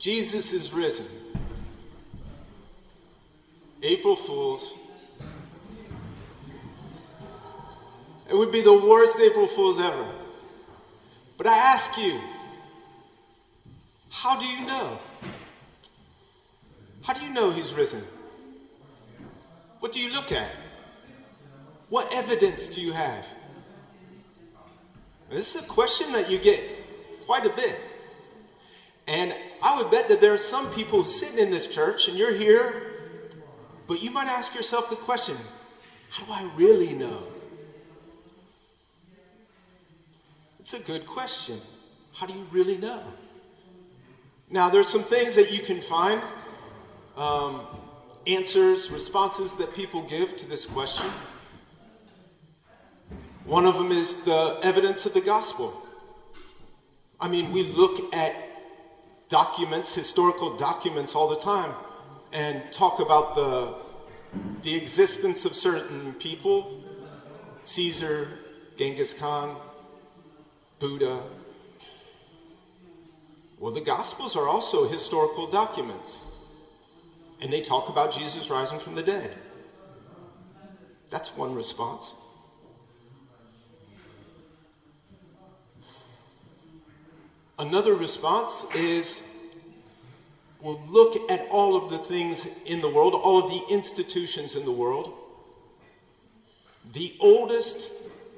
Jesus is risen. April Fools. It would be the worst April Fools ever. But I ask you, how do you know? How do you know he's risen? What do you look at? What evidence do you have? This is a question that you get quite a bit. And I would bet that there are some people sitting in this church and you're here, but you might ask yourself the question how do I really know? It's a good question. How do you really know? Now, there's some things that you can find um, answers, responses that people give to this question. One of them is the evidence of the gospel. I mean, we look at documents, historical documents, all the time and talk about the, the existence of certain people Caesar, Genghis Khan, Buddha. Well, the Gospels are also historical documents, and they talk about Jesus rising from the dead. That's one response. Another response is we'll look at all of the things in the world, all of the institutions in the world. The oldest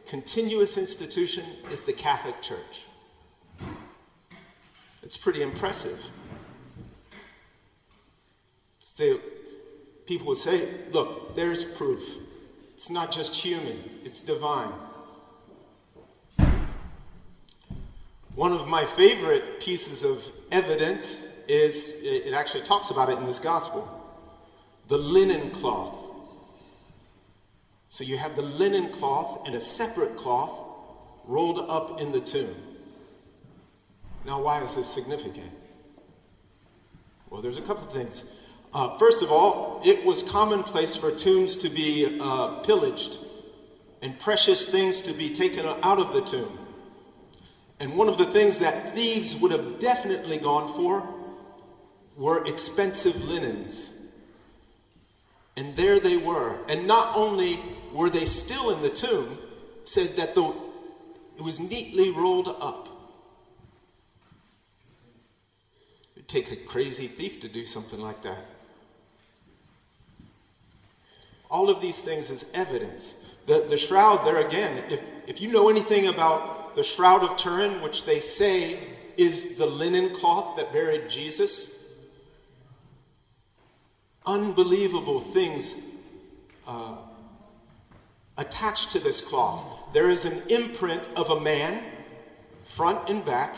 continuous institution is the Catholic Church. It's pretty impressive. Still, people would say, look, there's proof. It's not just human, it's divine. One of my favorite pieces of evidence is it actually talks about it in this gospel the linen cloth. So you have the linen cloth and a separate cloth rolled up in the tomb. Now, why is this significant? Well, there's a couple things. Uh, first of all, it was commonplace for tombs to be uh, pillaged and precious things to be taken out of the tomb. And one of the things that thieves would have definitely gone for were expensive linens. And there they were. And not only were they still in the tomb, said that the, it was neatly rolled up. It'd take a crazy thief to do something like that. All of these things is evidence. The, the shroud, there again, if, if you know anything about the Shroud of Turin, which they say is the linen cloth that buried Jesus. Unbelievable things uh, attached to this cloth. There is an imprint of a man, front and back,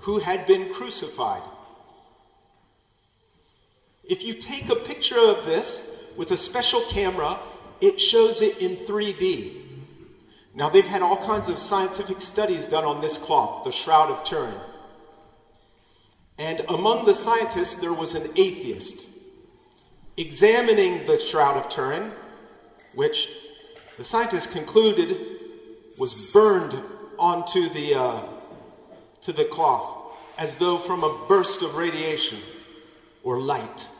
who had been crucified. If you take a picture of this with a special camera, it shows it in 3D. Now, they've had all kinds of scientific studies done on this cloth, the Shroud of Turin. And among the scientists, there was an atheist examining the Shroud of Turin, which the scientists concluded was burned onto the, uh, to the cloth as though from a burst of radiation or light.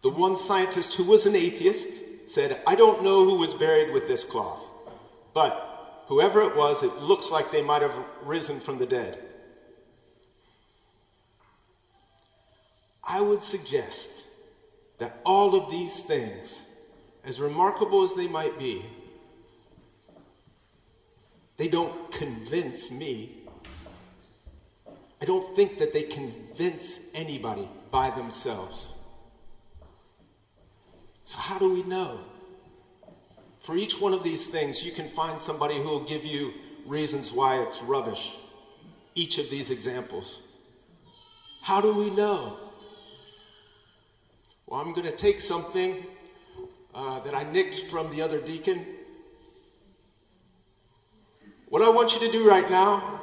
The one scientist who was an atheist said, I don't know who was buried with this cloth, but whoever it was, it looks like they might have risen from the dead. I would suggest that all of these things, as remarkable as they might be, they don't convince me. I don't think that they convince anybody by themselves. So, how do we know? For each one of these things, you can find somebody who will give you reasons why it's rubbish. Each of these examples. How do we know? Well, I'm going to take something uh, that I nicked from the other deacon. What I want you to do right now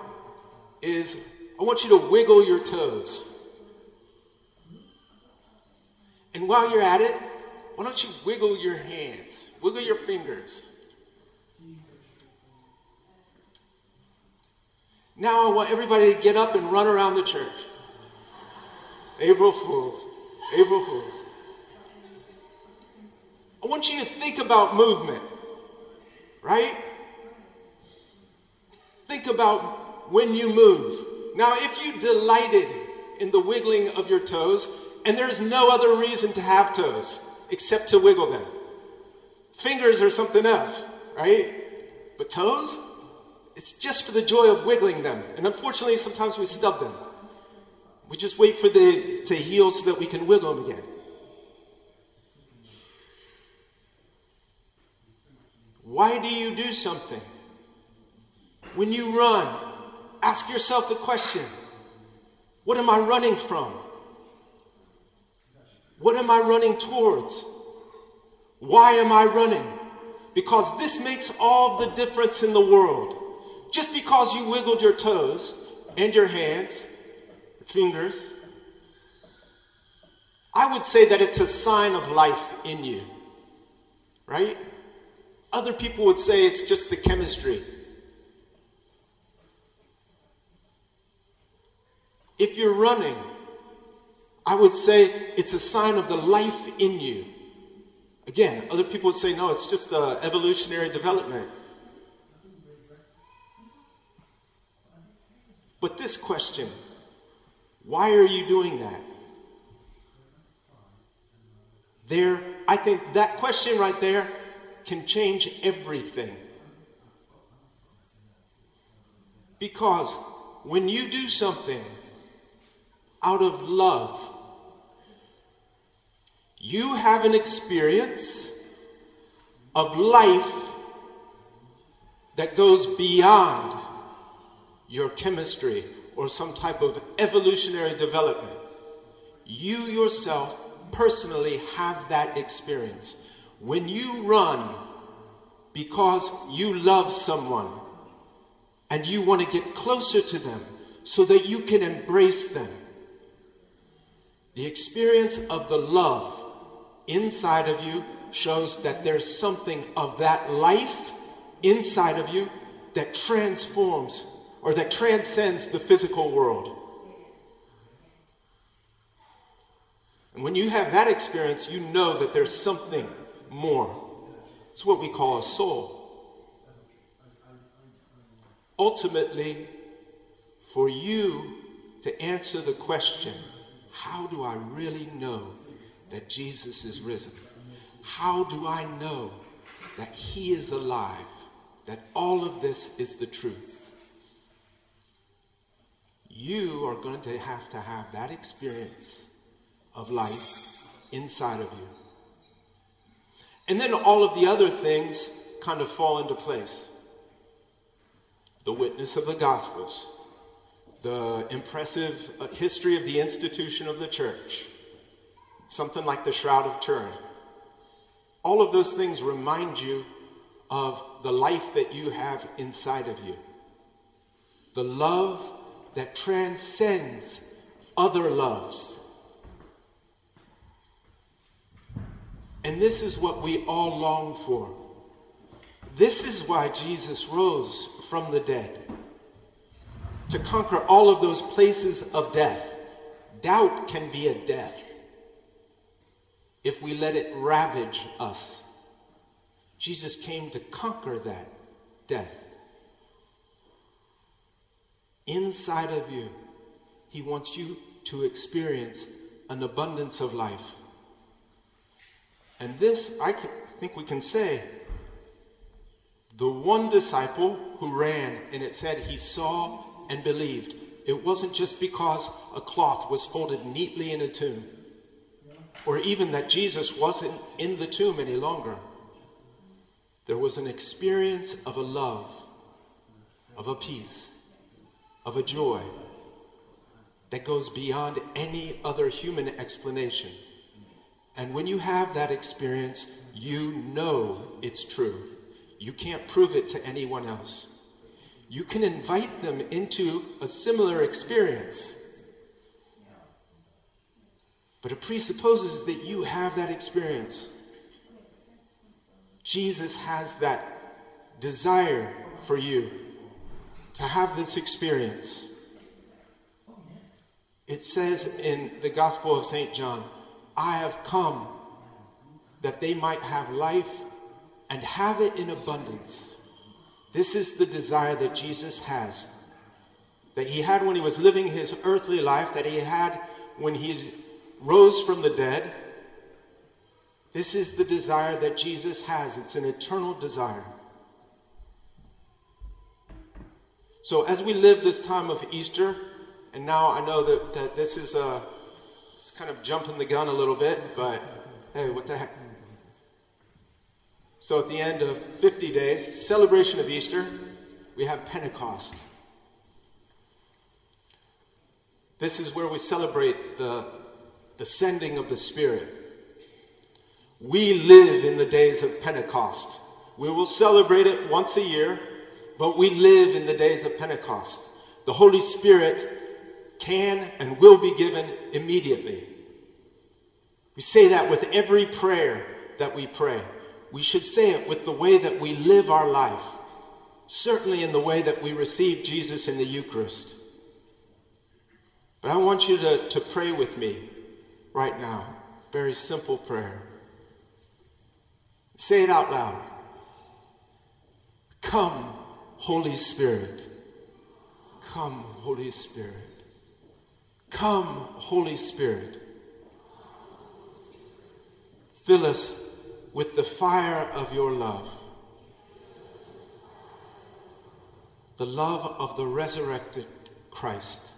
is I want you to wiggle your toes. And while you're at it, why don't you wiggle your hands, wiggle your fingers? Now I want everybody to get up and run around the church. April Fools. April Fools. I want you to think about movement, right? Think about when you move. Now, if you delighted in the wiggling of your toes, and there's no other reason to have toes except to wiggle them, fingers are something else, right? But toes, it's just for the joy of wiggling them. And unfortunately, sometimes we stub them. We just wait for the to heal so that we can wiggle them again. Why do you do something? When you run, ask yourself the question What am I running from? What am I running towards? Why am I running? Because this makes all the difference in the world. Just because you wiggled your toes and your hands, fingers, I would say that it's a sign of life in you. Right? Other people would say it's just the chemistry. If you're running, I would say it's a sign of the life in you. Again, other people would say, no, it's just uh, evolutionary development. But this question, why are you doing that? There, I think that question right there can change everything. Because when you do something out of love, you have an experience of life that goes beyond your chemistry or some type of evolutionary development. You yourself personally have that experience. When you run because you love someone and you want to get closer to them so that you can embrace them, the experience of the love inside of you shows that there's something of that life inside of you that transforms or that transcends the physical world. And when you have that experience, you know that there's something more. It's what we call a soul. Ultimately, for you to answer the question, how do I really know that Jesus is risen? How do I know that he is alive? That all of this is the truth? You are going to have to have that experience of life inside of you. And then all of the other things kind of fall into place. The witness of the Gospels, the impressive uh, history of the institution of the church, something like the Shroud of Turin. All of those things remind you of the life that you have inside of you. The love that transcends other loves. And this is what we all long for. This is why Jesus rose from the dead to conquer all of those places of death. Doubt can be a death if we let it ravage us. Jesus came to conquer that death. Inside of you, He wants you to experience an abundance of life. And this, I think we can say, the one disciple who ran and it said he saw and believed. It wasn't just because a cloth was folded neatly in a tomb, or even that Jesus wasn't in the tomb any longer. There was an experience of a love, of a peace, of a joy that goes beyond any other human explanation. And when you have that experience, you know it's true. You can't prove it to anyone else. You can invite them into a similar experience. But it presupposes that you have that experience. Jesus has that desire for you to have this experience. It says in the Gospel of St. John, I have come that they might have life and have it in abundance. This is the desire that Jesus has. That he had when he was living his earthly life, that he had when he rose from the dead. This is the desire that Jesus has. It's an eternal desire. So, as we live this time of Easter, and now I know that, that this is a, it's kind of jumping the gun a little bit, but hey, what the heck? So, at the end of 50 days, celebration of Easter, we have Pentecost. This is where we celebrate the, the sending of the Spirit. We live in the days of Pentecost. We will celebrate it once a year but we live in the days of Pentecost. The Holy Spirit can and will be given immediately. We say that with every prayer that we pray. We should say it with the way that we live our life, certainly in the way that we receive Jesus in the Eucharist. But I want you to, to pray with me right now. Very simple prayer. Say it out loud. Come, Holy Spirit. Come, Holy Spirit. Come, Holy Spirit. Fill us with the fire of your love, the love of the resurrected Christ.